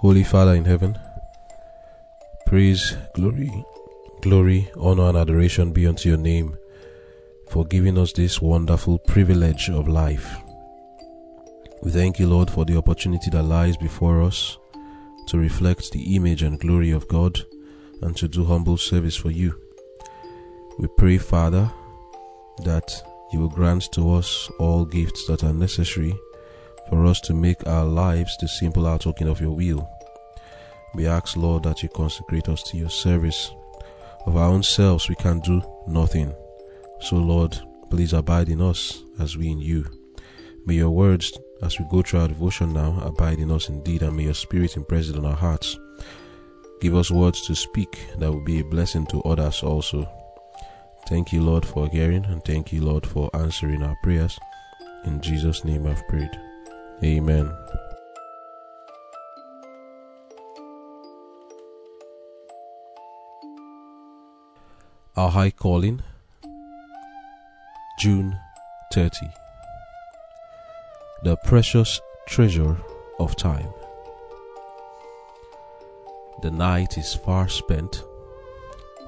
Holy Father in heaven, praise, glory, glory, honor, and adoration be unto your name for giving us this wonderful privilege of life. We thank you, Lord, for the opportunity that lies before us to reflect the image and glory of God and to do humble service for you. We pray, Father, that you will grant to us all gifts that are necessary for us to make our lives the simple outworking of your will. We ask, Lord, that you consecrate us to your service. Of our own selves, we can do nothing. So, Lord, please abide in us as we in you. May your words, as we go through our devotion now, abide in us indeed, and may your spirit impress it on our hearts. Give us words to speak that will be a blessing to others also. Thank you, Lord, for hearing, and thank you, Lord, for answering our prayers. In Jesus' name I've prayed. Amen. Our High Calling, June 30. The Precious Treasure of Time. The night is far spent,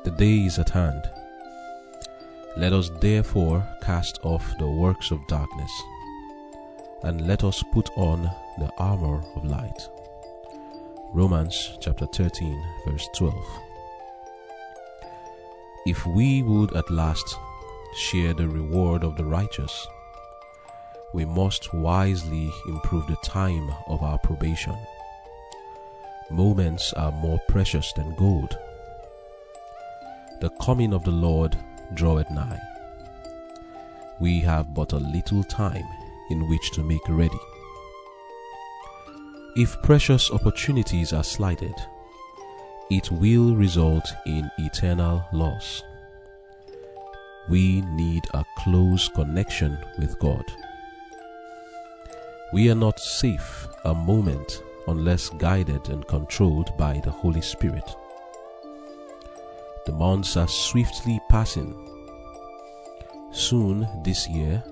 the day is at hand. Let us therefore cast off the works of darkness and let us put on the armor of light. Romans chapter 13, verse 12. If we would at last share the reward of the righteous, we must wisely improve the time of our probation. Moments are more precious than gold. The coming of the Lord draweth nigh. We have but a little time in which to make ready. If precious opportunities are slighted, it will result in eternal loss. We need a close connection with God. We are not safe a moment unless guided and controlled by the Holy Spirit. The months are swiftly passing. Soon this year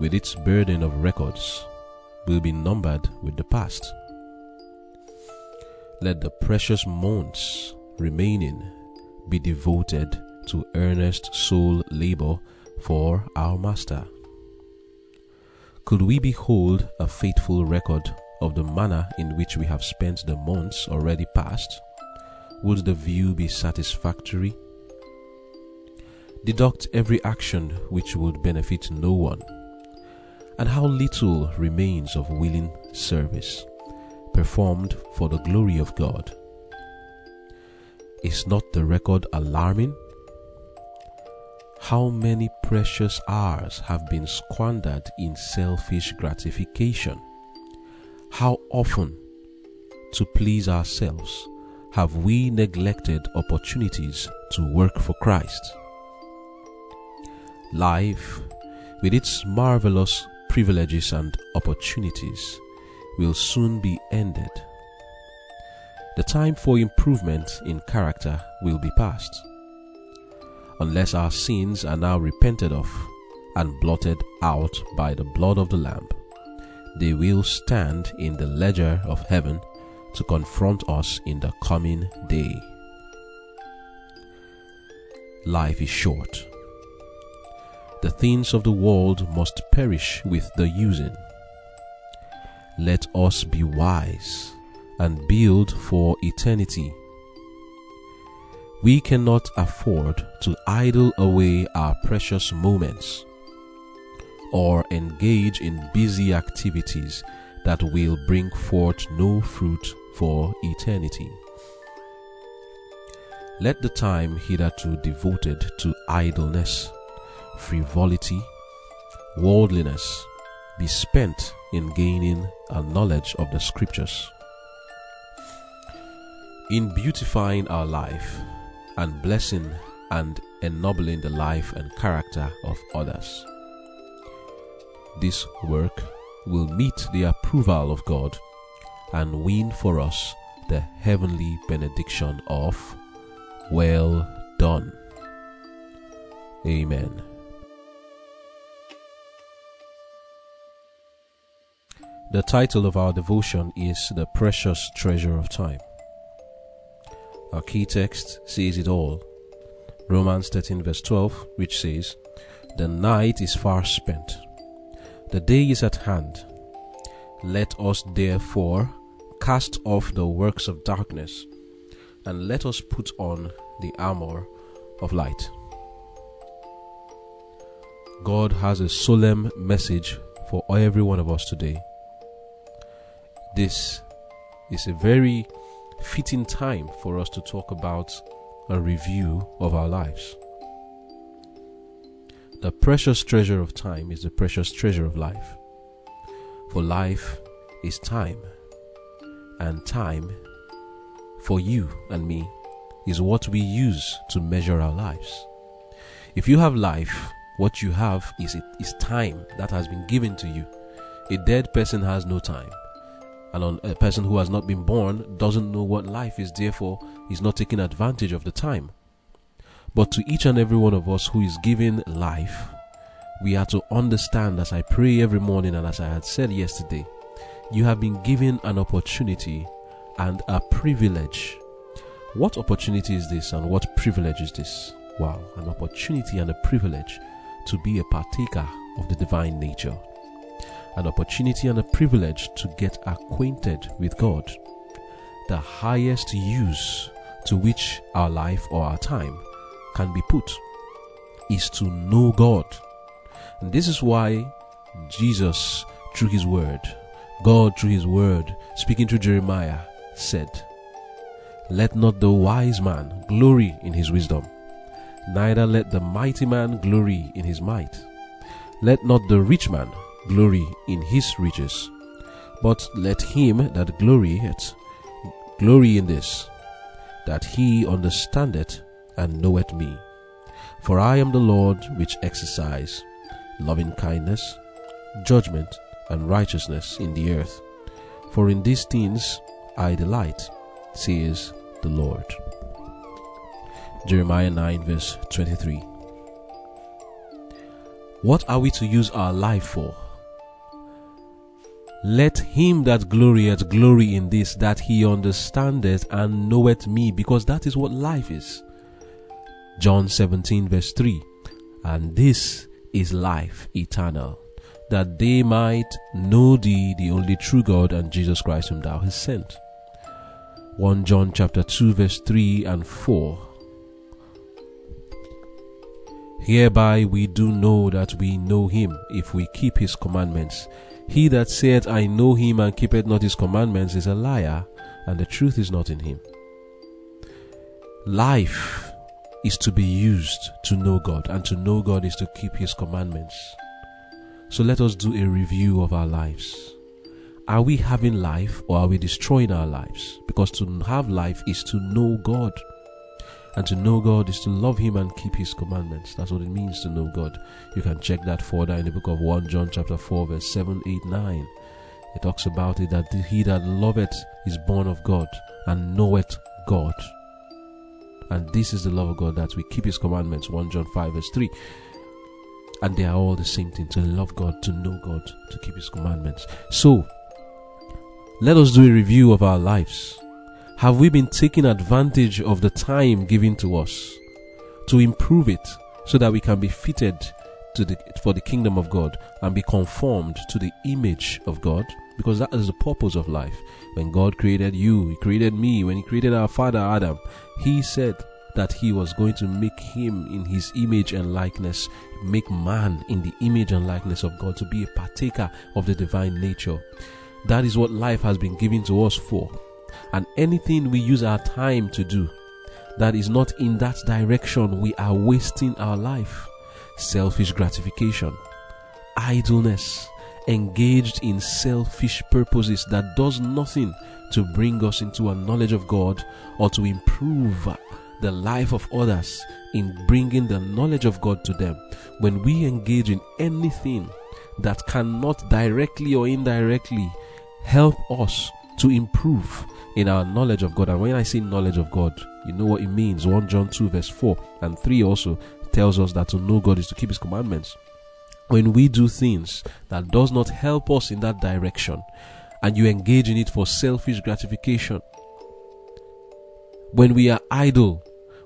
with its burden of records, will be numbered with the past. Let the precious months remaining be devoted to earnest soul labor for our Master. Could we behold a faithful record of the manner in which we have spent the months already past? Would the view be satisfactory? Deduct every action which would benefit no one and how little remains of willing service performed for the glory of God. Is not the record alarming? How many precious hours have been squandered in selfish gratification? How often, to please ourselves, have we neglected opportunities to work for Christ? Life, with its marvelous privileges and opportunities will soon be ended. The time for improvement in character will be past. Unless our sins are now repented of and blotted out by the blood of the Lamb, they will stand in the ledger of heaven to confront us in the coming day. Life is short the things of the world must perish with the using. Let us be wise and build for eternity. We cannot afford to idle away our precious moments or engage in busy activities that will bring forth no fruit for eternity. Let the time hitherto devoted to idleness frivolity, worldliness be spent in gaining a knowledge of the scriptures. In beautifying our life and blessing and ennobling the life and character of others. This work will meet the approval of God and win for us the heavenly benediction of well done. Amen. The title of our devotion is The Precious Treasure of Time. Our key text says it all. Romans 13, verse 12, which says, The night is far spent, the day is at hand. Let us therefore cast off the works of darkness, and let us put on the armor of light. God has a solemn message for every one of us today. This is a very fitting time for us to talk about a review of our lives. The precious treasure of time is the precious treasure of life. For life is time, and time for you and me is what we use to measure our lives. If you have life, what you have is, it, is time that has been given to you. A dead person has no time. And a person who has not been born doesn't know what life is, therefore, is not taking advantage of the time. But to each and every one of us who is given life, we are to understand as I pray every morning and as I had said yesterday, you have been given an opportunity and a privilege. What opportunity is this and what privilege is this? Wow, an opportunity and a privilege to be a partaker of the divine nature. An opportunity and a privilege to get acquainted with God. The highest use to which our life or our time can be put is to know God. And this is why Jesus, through His Word, God, through His Word, speaking to Jeremiah, said, Let not the wise man glory in his wisdom, neither let the mighty man glory in his might. Let not the rich man glory in his riches, but let him that glorieth glory in this, that he understandeth and knoweth me. For I am the Lord which exercise loving kindness, judgment, and righteousness in the earth. For in these things I delight, says the Lord. Jeremiah 9, verse 23. What are we to use our life for? Let him that glorieth glory in this, that he understandeth and knoweth me, because that is what life is. John 17, verse 3. And this is life eternal, that they might know thee, the only true God, and Jesus Christ, whom thou hast sent. 1 John chapter 2, verse 3 and 4. Hereby we do know that we know him, if we keep his commandments. He that saith, I know him, and keepeth not his commandments, is a liar, and the truth is not in him. Life is to be used to know God, and to know God is to keep his commandments. So let us do a review of our lives. Are we having life or are we destroying our lives? Because to have life is to know God. And to know God is to love Him and keep His commandments. That's what it means to know God. You can check that further in the book of 1 John chapter 4 verse 7, 8, 9. It talks about it that he that loveth is born of God and knoweth God. And this is the love of God that we keep His commandments. 1 John 5 verse 3. And they are all the same thing to love God, to know God, to keep His commandments. So, let us do a review of our lives. Have we been taking advantage of the time given to us to improve it so that we can be fitted to the, for the kingdom of God and be conformed to the image of God? Because that is the purpose of life. When God created you, He created me, when He created our father Adam, He said that He was going to make him in His image and likeness, make man in the image and likeness of God to be a partaker of the divine nature. That is what life has been given to us for. And anything we use our time to do that is not in that direction, we are wasting our life. Selfish gratification, idleness, engaged in selfish purposes that does nothing to bring us into a knowledge of God or to improve the life of others in bringing the knowledge of God to them. When we engage in anything that cannot directly or indirectly help us to improve in our knowledge of God. And when I say knowledge of God, you know what it means. 1 John 2, verse 4 and 3 also tells us that to know God is to keep his commandments. when we do things that does not help us in that direction and you engage in it for selfish gratification when we are idle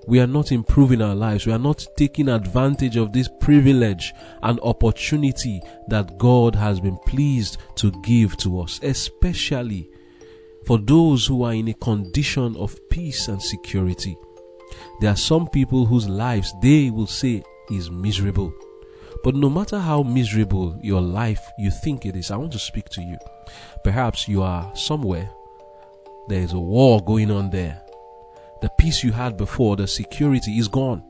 we are not improving our lives we are not taking advantage of this privilege and opportunity that god has been pleased to give to us especially for those who are in a condition of peace and security there are some people whose lives they will say is miserable but no matter how miserable your life you think it is, I want to speak to you. Perhaps you are somewhere, there is a war going on there. The peace you had before, the security is gone.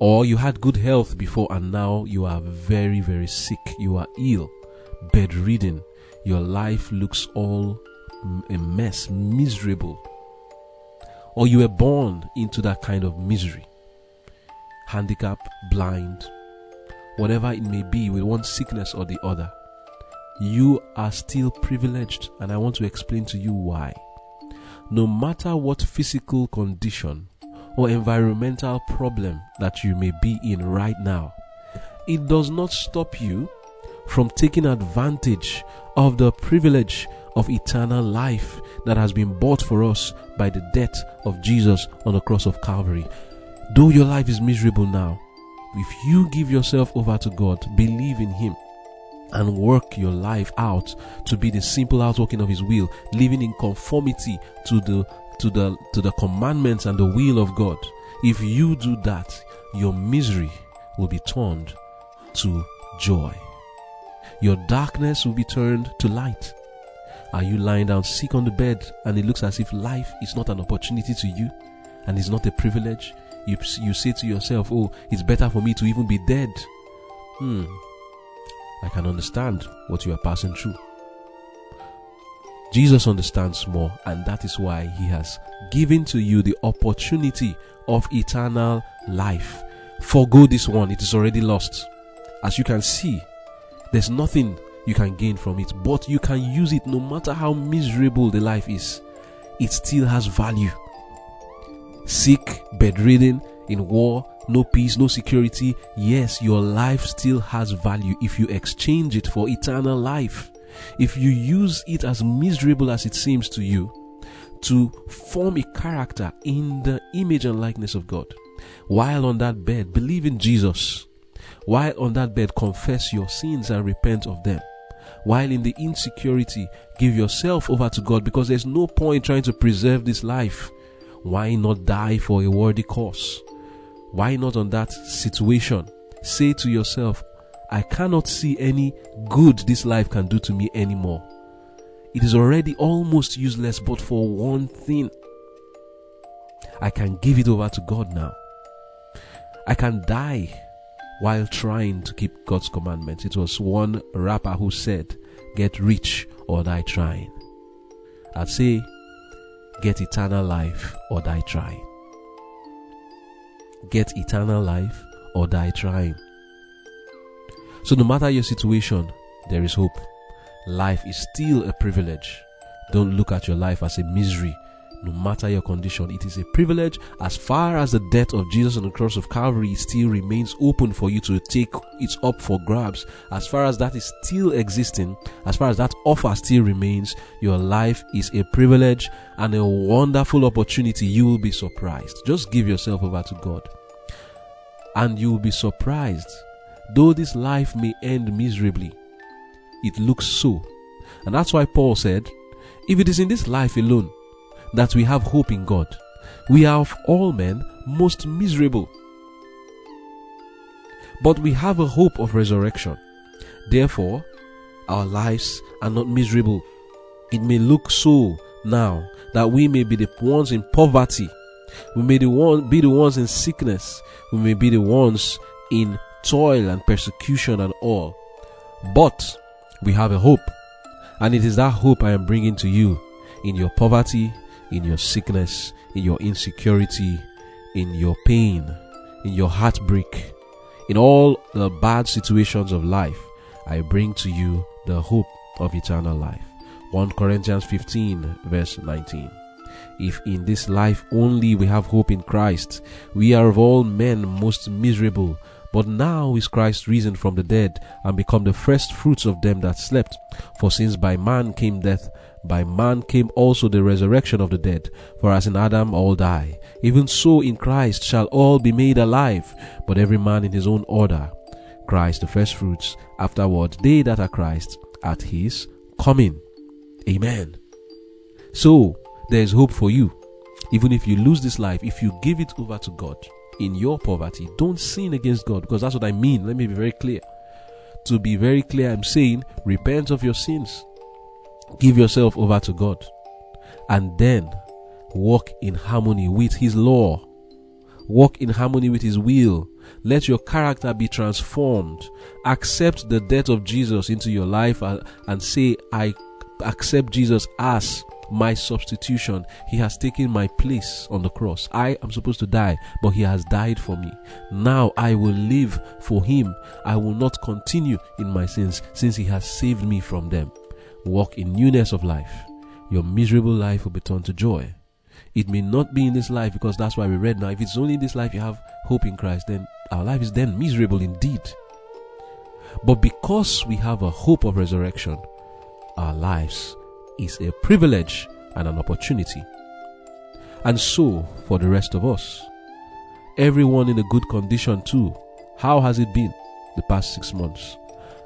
Or you had good health before and now you are very, very sick. You are ill, bedridden. Your life looks all a mess, miserable. Or you were born into that kind of misery handicap, blind, whatever it may be, with one sickness or the other, you are still privileged, and I want to explain to you why. No matter what physical condition or environmental problem that you may be in right now, it does not stop you from taking advantage of the privilege of eternal life that has been bought for us by the death of Jesus on the cross of Calvary. Though your life is miserable now, if you give yourself over to God, believe in Him, and work your life out to be the simple outworking of His will, living in conformity to the to the to the commandments and the will of God. If you do that, your misery will be turned to joy. Your darkness will be turned to light. Are you lying down sick on the bed and it looks as if life is not an opportunity to you and is not a privilege? you, you say to yourself, oh, it's better for me to even be dead. Hmm. I can understand what you are passing through. Jesus understands more, and that is why he has given to you the opportunity of eternal life. Forgo this one, it is already lost. As you can see, there's nothing you can gain from it, but you can use it no matter how miserable the life is. It still has value sick, bedridden, in war, no peace, no security, yes, your life still has value if you exchange it for eternal life. If you use it as miserable as it seems to you, to form a character in the image and likeness of God. While on that bed, believe in Jesus. While on that bed, confess your sins and repent of them. While in the insecurity, give yourself over to God because there's no point trying to preserve this life. Why not die for a worthy cause? Why not on that situation? Say to yourself, I cannot see any good this life can do to me anymore. It is already almost useless, but for one thing, I can give it over to God now. I can die while trying to keep God's commandments. It was one rapper who said, Get rich or die trying. I'd say, Get eternal life or die trying. Get eternal life or die trying. So, no matter your situation, there is hope. Life is still a privilege. Don't look at your life as a misery no matter your condition. It is a privilege as far as the death of Jesus on the cross of Calvary still remains open for you to take it up for grabs. As far as that is still existing, as far as that offer still remains, your life is a privilege and a wonderful opportunity. You will be surprised. Just give yourself over to God. And you will be surprised. Though this life may end miserably, it looks so. And that's why Paul said, if it is in this life alone that we have hope in God. We are of all men most miserable. But we have a hope of resurrection. Therefore, our lives are not miserable. It may look so now that we may be the ones in poverty. We may the one, be the ones in sickness. We may be the ones in toil and persecution and all. But we have a hope. And it is that hope I am bringing to you in your poverty, in your sickness, in your insecurity, in your pain, in your heartbreak, in all the bad situations of life, I bring to you the hope of eternal life. 1 Corinthians 15, verse 19. If in this life only we have hope in Christ, we are of all men most miserable, But now is Christ risen from the dead and become the first fruits of them that slept. For since by man came death, by man came also the resurrection of the dead. For as in Adam all die, even so in Christ shall all be made alive, but every man in his own order. Christ the first fruits, afterward they that are Christ at his coming. Amen. So there is hope for you. Even if you lose this life, if you give it over to God in your poverty, don't sin against God because that's what I mean. Let me be very clear. To be very clear, I'm saying repent of your sins, give yourself over to God, and then walk in harmony with His law, walk in harmony with His will. Let your character be transformed. Accept the death of Jesus into your life and, and say, I accept Jesus as my substitution. He has taken my place on the cross. I am supposed to die, but He has died for me. Now I will live for Him. I will not continue in my sins since He has saved me from them. Walk in newness of life. Your miserable life will be turned to joy. It may not be in this life because that's why we read now. If it's only in this life you have hope in Christ, then our life is then miserable indeed. But because we have a hope of resurrection, our lives is a privilege and an opportunity. And so for the rest of us. Everyone in a good condition too. How has it been the past six months?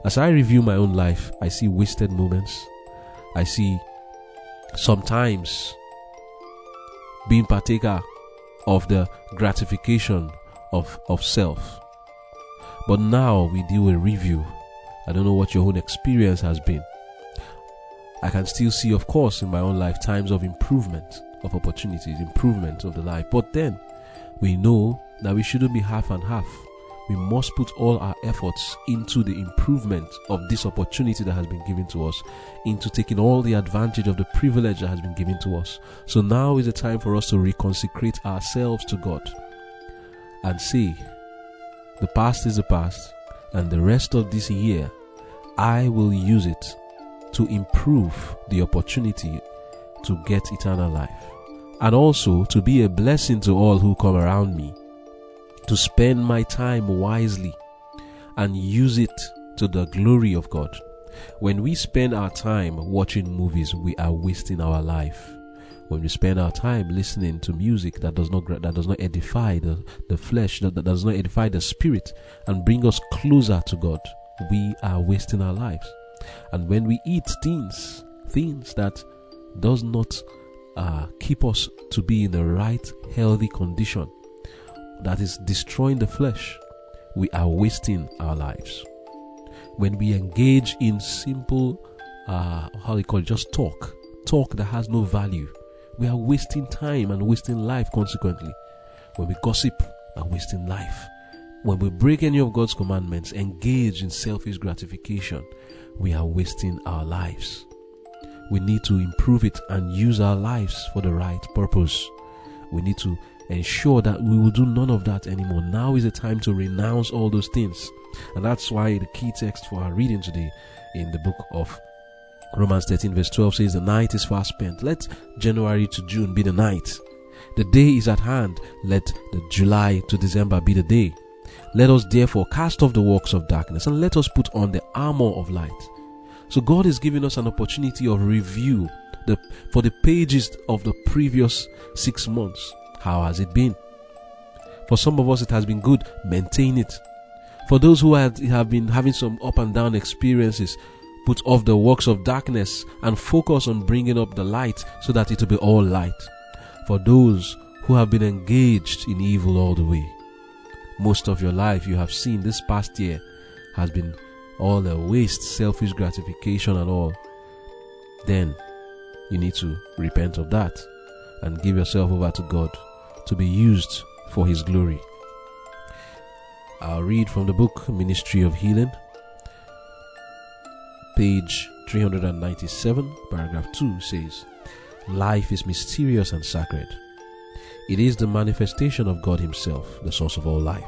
As I review my own life, I see wasted moments. I see sometimes being partaker of the gratification of, of self. But now we do a review. I don't know what your own experience has been. I can still see, of course, in my own life times of improvement, of opportunities, improvement of the life. But then we know that we shouldn't be half and half. We must put all our efforts into the improvement of this opportunity that has been given to us, into taking all the advantage of the privilege that has been given to us. So now is the time for us to reconsecrate ourselves to God and say, The past is the past, and the rest of this year, I will use it to improve the opportunity to get eternal life and also to be a blessing to all who come around me, to spend my time wisely and use it to the glory of God. When we spend our time watching movies, we are wasting our life. When we spend our time listening to music that does not that does not edify the, the flesh, that, that does not edify the spirit and bring us closer to God, we are wasting our lives. And when we eat things, things that does not uh, keep us to be in the right healthy condition, that is destroying the flesh, we are wasting our lives. When we engage in simple, uh, how do you call it, just talk, talk that has no value, we are wasting time and wasting life consequently. When we gossip, we are wasting life. When we break any of God's commandments, engage in selfish gratification, we are wasting our lives. We need to improve it and use our lives for the right purpose. We need to ensure that we will do none of that anymore. Now is the time to renounce all those things. And that's why the key text for our reading today in the book of Romans 13, verse 12 says, The night is fast spent. Let January to June be the night. The day is at hand. Let the July to December be the day. Let us therefore cast off the works of darkness and let us put on the armor of light. So God is giving us an opportunity of review the, for the pages of the previous six months. How has it been? For some of us, it has been good. Maintain it. For those who have, been having some up and down experiences, put off the works of darkness and focus on bringing up the light so that it will be all light. For those who have been engaged in evil all the way, most of your life you have seen this past year has been all a waste, selfish gratification and all, then you need to repent of that and give yourself over to God to be used for His glory. I'll read from the book Ministry of Healing, page 397, paragraph 2 says, Life is mysterious and sacred. It is the manifestation of God Himself, the source of all life.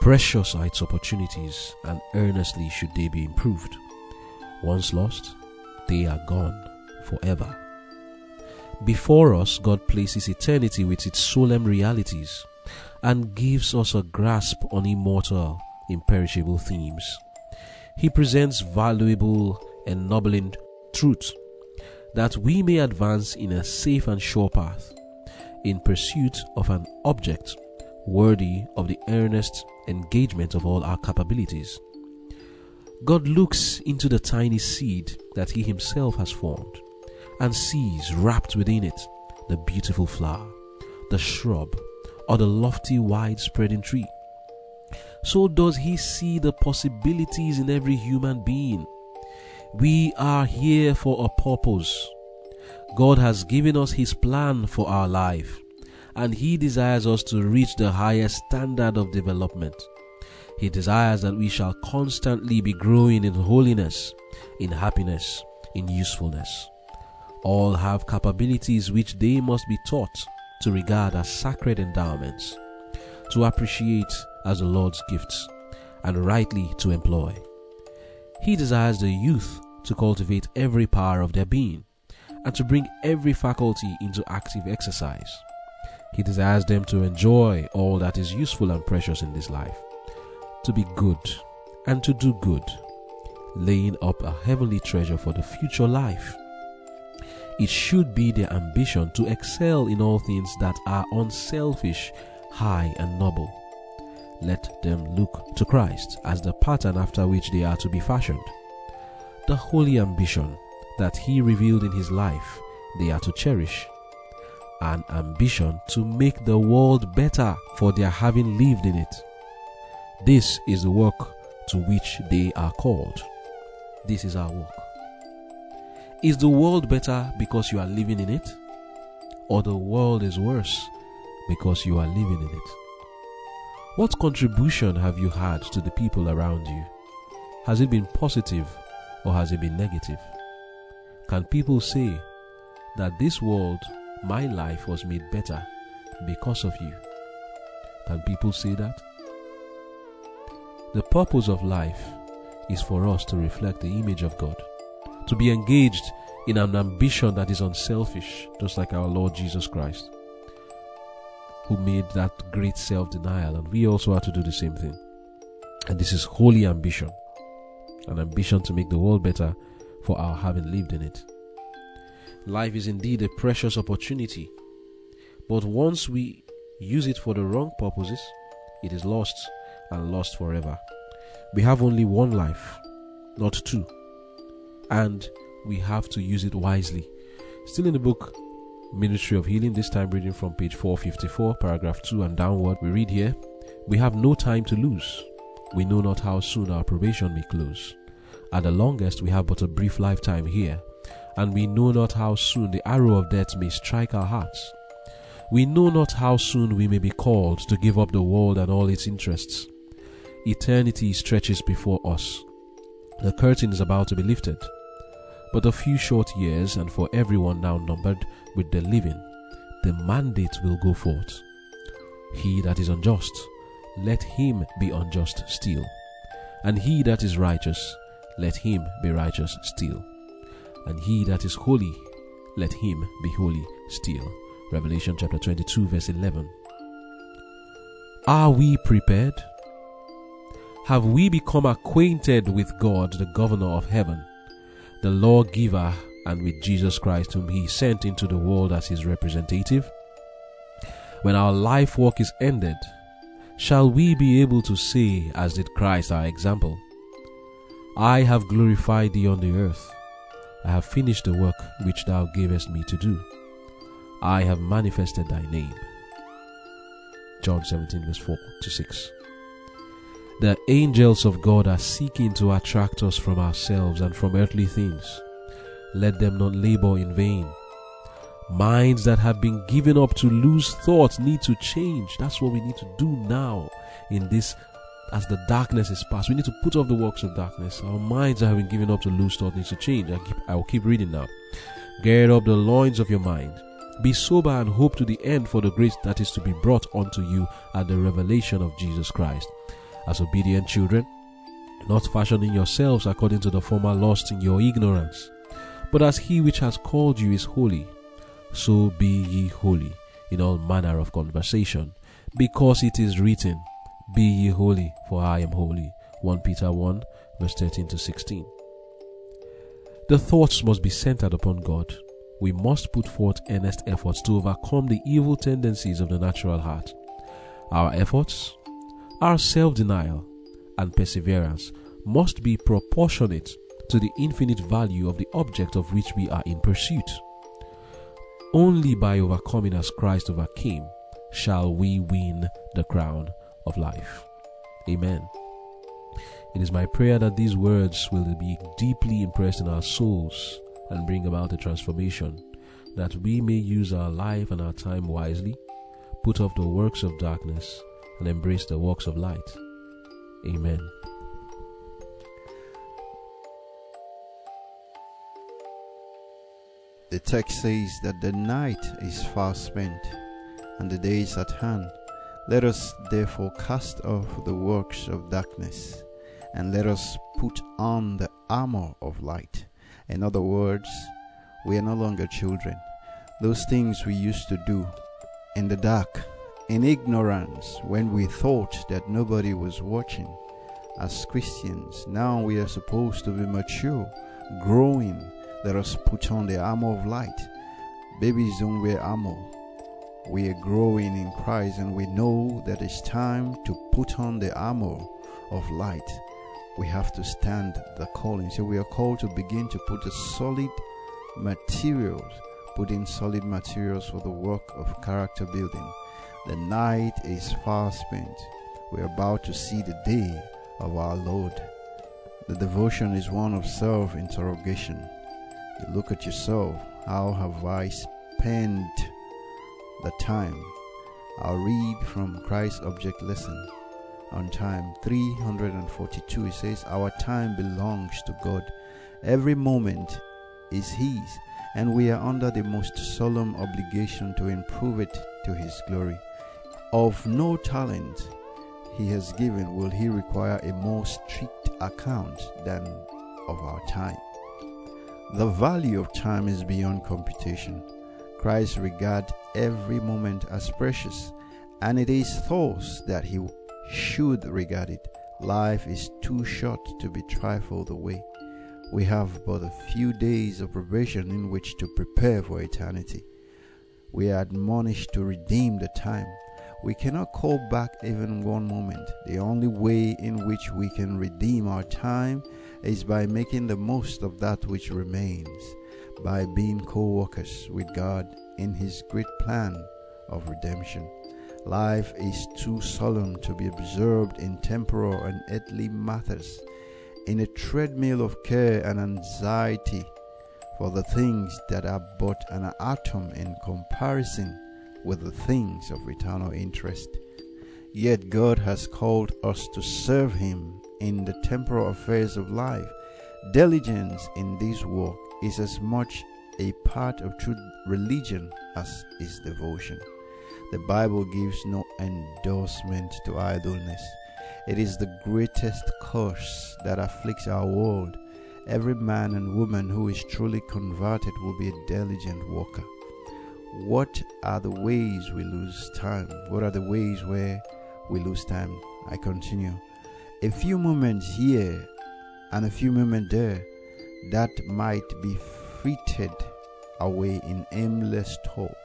Precious are its opportunities, and earnestly should they be improved. Once lost, they are gone forever. Before us, God places eternity with its solemn realities, and gives us a grasp on immortal, imperishable themes. He presents valuable, ennobling truth that we may advance in a safe and sure path in pursuit of an object worthy of the earnest engagement of all our capabilities. God looks into the tiny seed that He Himself has formed and sees wrapped within it the beautiful flower, the shrub, or the lofty, wide spreading tree. So does He see the possibilities in every human being. We are here for a purpose. God has given us His plan for our life, and He desires us to reach the highest standard of development. He desires that we shall constantly be growing in holiness, in happiness, in usefulness. All have capabilities which they must be taught to regard as sacred endowments, to appreciate as the Lord's gifts, and rightly to employ. He desires the youth to cultivate every power of their being and to bring every faculty into active exercise. He desires them to enjoy all that is useful and precious in this life, to be good and to do good, laying up a heavenly treasure for the future life. It should be their ambition to excel in all things that are unselfish, high, and noble. Let them look to Christ as the pattern after which they are to be fashioned. The holy ambition that He revealed in His life, they are to cherish. An ambition to make the world better for their having lived in it. This is the work to which they are called. This is our work. Is the world better because you are living in it? Or the world is worse because you are living in it? What contribution have you had to the people around you? Has it been positive or has it been negative? Can people say that this world, my life, was made better because of you? Can people say that? The purpose of life is for us to reflect the image of God to be engaged in an ambition that is unselfish, just like our Lord Jesus Christ, who made that great self denial, and we also have to do the same thing. And this is holy ambition an ambition to make the world better for our having lived in it. Life is indeed a precious opportunity, but once we use it for the wrong purposes, it is lost and lost forever. We have only one life, not two and we have to use it wisely. Still in the book Ministry of Healing, this time reading from page 454, paragraph 2 and downward, we read here We have no time to lose. We know not how soon our probation may close. At the longest, we have but a brief lifetime here, and we know not how soon the arrow of death may strike our hearts. We know not how soon we may be called to give up the world and all its interests. Eternity stretches before us. The curtain is about to be lifted but a few short years, and for everyone now numbered with the living, the mandate will go forth. He that is unjust, let him be unjust still. And he that is righteous, let him be righteous still. And he that is holy, let him be holy still. Revelation chapter 22, verse 11. Are we prepared? Have we become acquainted with God, the governor of heaven? The lawgiver, and with Jesus Christ, whom He sent into the world as His representative? When our life work is ended, shall we be able to say, as did Christ our example, I have glorified thee on the earth. I have finished the work which thou gavest me to do. I have manifested thy name. John 17, verse 4 to 6. The angels of God are seeking to attract us from ourselves and from earthly things. Let them not labor in vain. Minds that have been given up to loose thoughts need to change. That's what we need to do now in this as the darkness is past. We need to put off the works of darkness. Our minds that have been given up to loose thought needs to change. I, keep, I will keep reading now. Gird up the loins of your mind. Be sober and hope to the end for the grace that is to be brought unto you at the revelation of Jesus Christ as obedient children, not fashioning yourselves according to the former lust in your ignorance, but as he which has called you is holy, so be ye holy in all manner of conversation, because it is written, Be ye holy, for I am holy. 1 Peter 1, verse 13 to 16. The thoughts must be centered upon God. We must put forth earnest efforts to overcome the evil tendencies of the natural heart. Our efforts, our self denial, and perseverance must be proportionate to the infinite value of the object of which we are in pursuit. Only by overcoming as Christ overcame shall we win the crown of life. Amen. It is my prayer that these words will be deeply impressed in our souls and bring about a transformation, that we may use our life and our time wisely, put off the works of darkness, and embrace the works of light. Amen. The text says that the night is far spent and the day is at hand. Let us therefore cast off the works of darkness and let us put on the armor of light. In other words, we are no longer children. Those things we used to do in the dark, in ignorance, when we thought that nobody was watching. As Christians, now we are supposed to be mature, growing. Let us put on the armor of light. Babies don't wear armor. We are growing in Christ and we know that it's time to put on the armor of light we have to stand the calling. So we are called to begin to put the solid materials, put in solid materials for the work of character building. The night is far spent. We're about to see the day of our Lord. The devotion is one of self interrogation. You look at yourself. How have I spent the time? I'll read from Christ's object lesson on time 342 it says our time belongs to god every moment is his and we are under the most solemn obligation to improve it to his glory of no talent he has given will he require a more strict account than of our time the value of time is beyond computation christ regards every moment as precious and it is thus that he should regard it. Life is too short to be trifled away. We have but a few days of probation in which to prepare for eternity. We are admonished to redeem the time. We cannot call back even one moment. The only way in which we can redeem our time is by making the most of that which remains, by being co workers with God in His great plan of redemption. Life is too solemn to be observed in temporal and earthly matters, in a treadmill of care and anxiety for the things that are but an atom in comparison with the things of eternal interest. Yet God has called us to serve Him in the temporal affairs of life. Diligence in this work is as much a part of true religion as is devotion. The Bible gives no endorsement to idleness. It is the greatest curse that afflicts our world. Every man and woman who is truly converted will be a diligent worker. What are the ways we lose time? What are the ways where we lose time? I continue. A few moments here and a few moments there that might be frittered away in aimless talk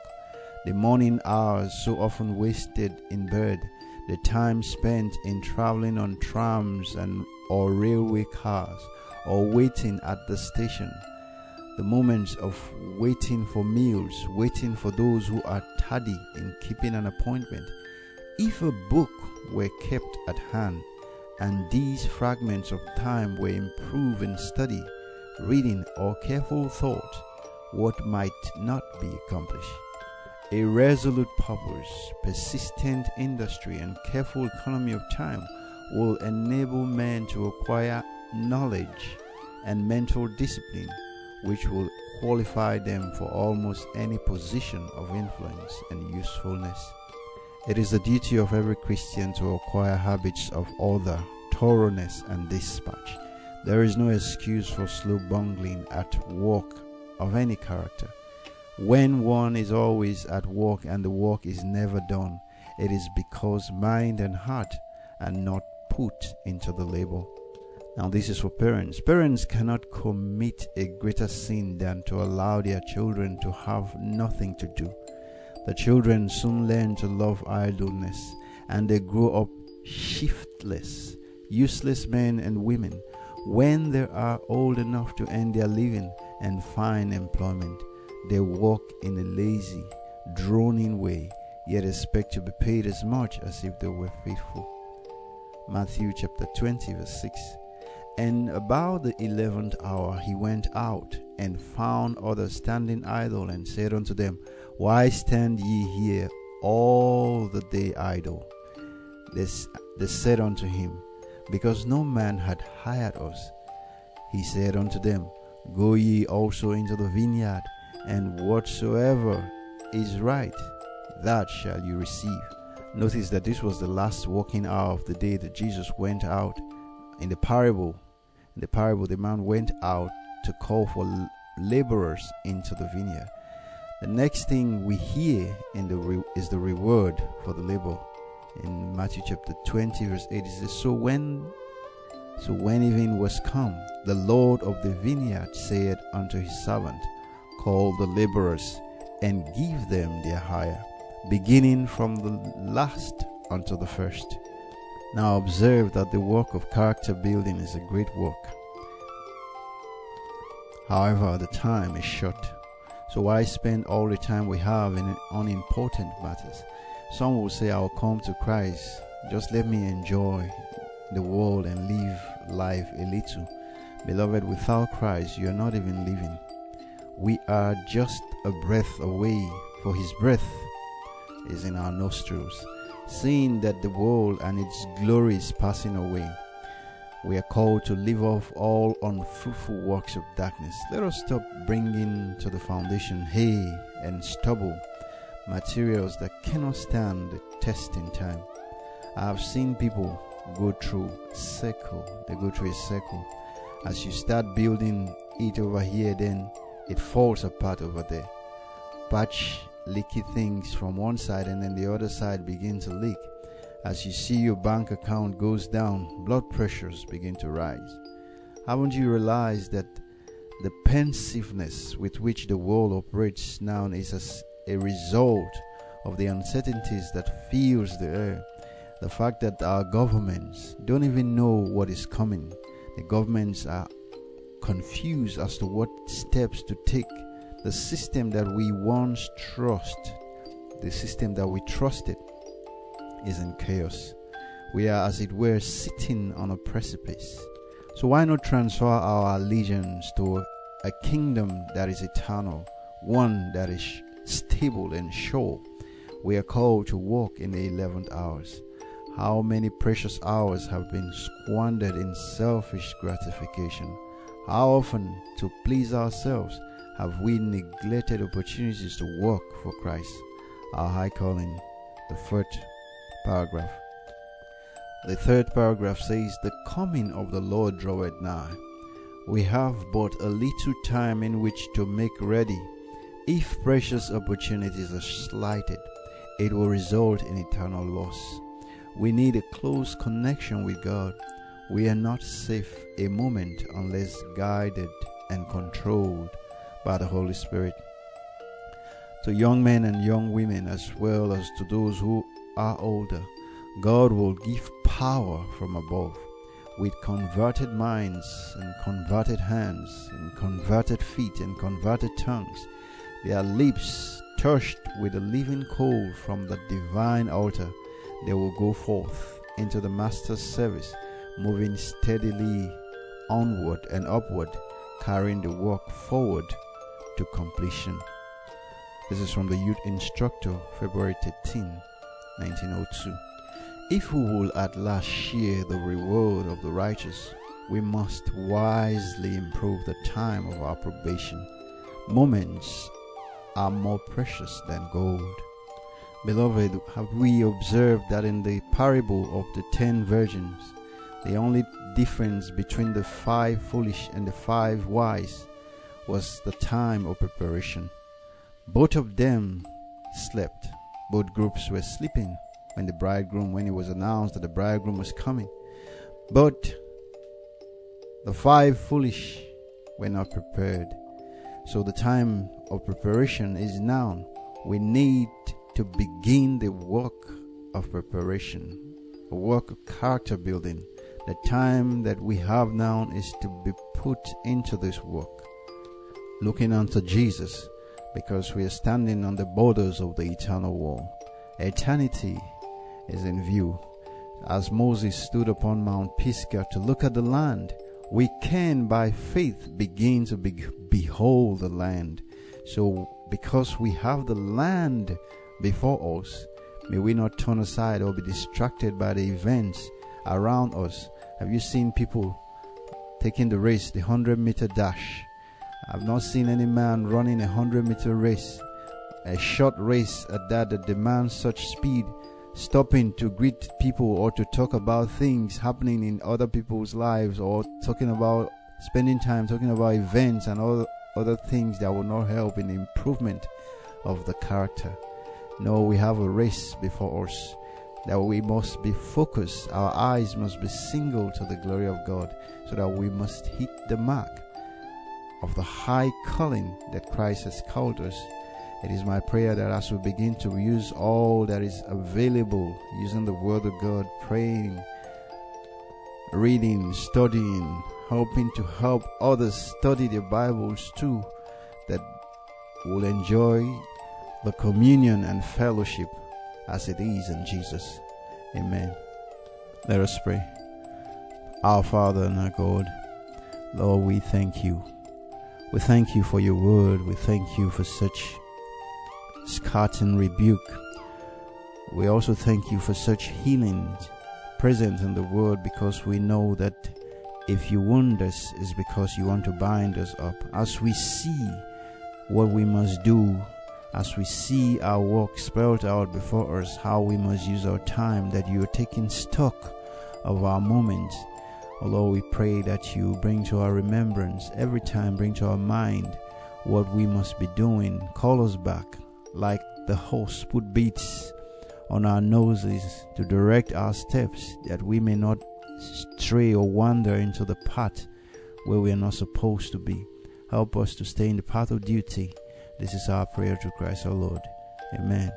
the morning hours so often wasted in bed, the time spent in traveling on trams and or railway cars or waiting at the station, the moments of waiting for meals, waiting for those who are tardy in keeping an appointment. If a book were kept at hand and these fragments of time were improved in study, reading, or careful thought, what might not be accomplished? A resolute purpose, persistent industry, and careful economy of time will enable men to acquire knowledge and mental discipline which will qualify them for almost any position of influence and usefulness. It is the duty of every Christian to acquire habits of order, thoroughness, and dispatch. There is no excuse for slow bungling at work of any character when one is always at work and the work is never done, it is because mind and heart are not put into the labor. Now, this is for parents. Parents cannot commit a greater sin than to allow their children to have nothing to do. The children soon learn to love idleness and they grow up shiftless, useless men and women when they are old enough to earn their living and find employment. They walk in a lazy, droning way, yet expect to be paid as much as if they were faithful. Matthew chapter 20, verse 6. And about the eleventh hour he went out and found others standing idle, and said unto them, Why stand ye here all the day idle? They, they said unto him, Because no man had hired us. He said unto them, Go ye also into the vineyard, and whatsoever is right, that shall you receive. Notice that this was the last working hour of the day that Jesus went out in the parable the parable, the man went out to call for laborers into the vineyard. The next thing we hear in the re- is the reward for the labor. In Matthew chapter 20, verse 8, it says, So when so when evening was come, the Lord of the vineyard said unto his servant, Call the laborers and give them their hire, beginning from the last unto the first. Now observe that the work of character building is a great work. However, the time is short. So why spend all the time we have in unimportant matters? Some will say, I'll come to Christ. Just let me enjoy the world and live life a little. Beloved, without Christ, you are not even living. We are just a breath away, for His breath is in our nostrils seeing that the world and its glory is passing away. We are called to leave off all unfruitful works of darkness. Let us stop bringing to the foundation hay and stubble, materials that cannot stand the testing time. I have seen people go through circle. They go through a circle. As you start building it over here, then it falls apart over there. Patch leaky things from one side and then the other side begin to leak. As you see your bank account goes down, blood pressures begin to rise. Haven't you realized that the pensiveness with which the world operates now is as a result of the uncertainties that fills the air? The fact that our governments don't even know what is coming. The governments are confused as to what steps to take the system that we once trust, the system that we trusted, is in chaos. We are, as it were, sitting on a precipice. So, why not transfer our allegiance to a kingdom that is eternal, one that is stable and sure? We are called to walk in the 11th hours. How many precious hours have been squandered in selfish gratification? How often, to please ourselves, have we neglected opportunities to work for Christ, our high calling? The third paragraph. The third paragraph says, The coming of the Lord draweth nigh. We have but a little time in which to make ready. If precious opportunities are slighted, it will result in eternal loss. We need a close connection with God. We are not safe a moment unless guided and controlled by the Holy Spirit. To young men and young women, as well as to those who are older, God will give power from above with converted minds and converted hands and converted feet and converted tongues, their lips touched with a living coal from the divine altar, they will go forth into the Master's service, moving steadily onward and upward, carrying the work forward to completion. This is from the Youth Instructor, February 13, 1902. If we will at last share the reward of the righteous, we must wisely improve the time of our probation. Moments are more precious than gold. Beloved, have we observed that in the parable of the ten virgins, the only difference between the five foolish and the five wise was the time of preparation. Both of them slept, both groups were sleeping, when the bridegroom, when it was announced that the bridegroom was coming. But the five foolish were not prepared. So the time of preparation is now. We need to begin the work of preparation, a work of character building. The time that we have now is to be put into this work, looking unto Jesus, because we are standing on the borders of the eternal wall. Eternity is in view. As Moses stood upon Mount Pisgah to look at the land, we can by faith begin to be- behold the land. So, because we have the land before us, may we not turn aside or be distracted by the events around us. Have you seen people taking the race, the 100 meter dash? I've not seen any man running a 100 meter race, a short race at that that demands such speed stopping to greet people or to talk about things happening in other people's lives or talking about spending time talking about events and all other things that will not help in the improvement of the character. No, we have a race before us that we must be focused. Our eyes must be single to the glory of God so that we must hit the mark of the high calling that Christ has called us it is my prayer that as we begin to use all that is available, using the Word of God, praying, reading, studying, hoping to help others study their Bibles too, that will enjoy the communion and fellowship as it is in Jesus. Amen. Let us pray. Our Father and our God, Lord, we thank you. We thank you for your word. We thank you for such scathing rebuke. We also thank you for such healing present in the world because we know that if you wound us is because you want to bind us up. As we see what we must do, as we see our work spelled out before us, how we must use our time, that you are taking stock of our moments. Although we pray that you bring to our remembrance every time, bring to our mind what we must be doing. Call us back like the horse put beats on our noses to direct our steps that we may not stray or wander into the path where we are not supposed to be. Help us to stay in the path of duty. This is our prayer to Christ our Lord. Amen.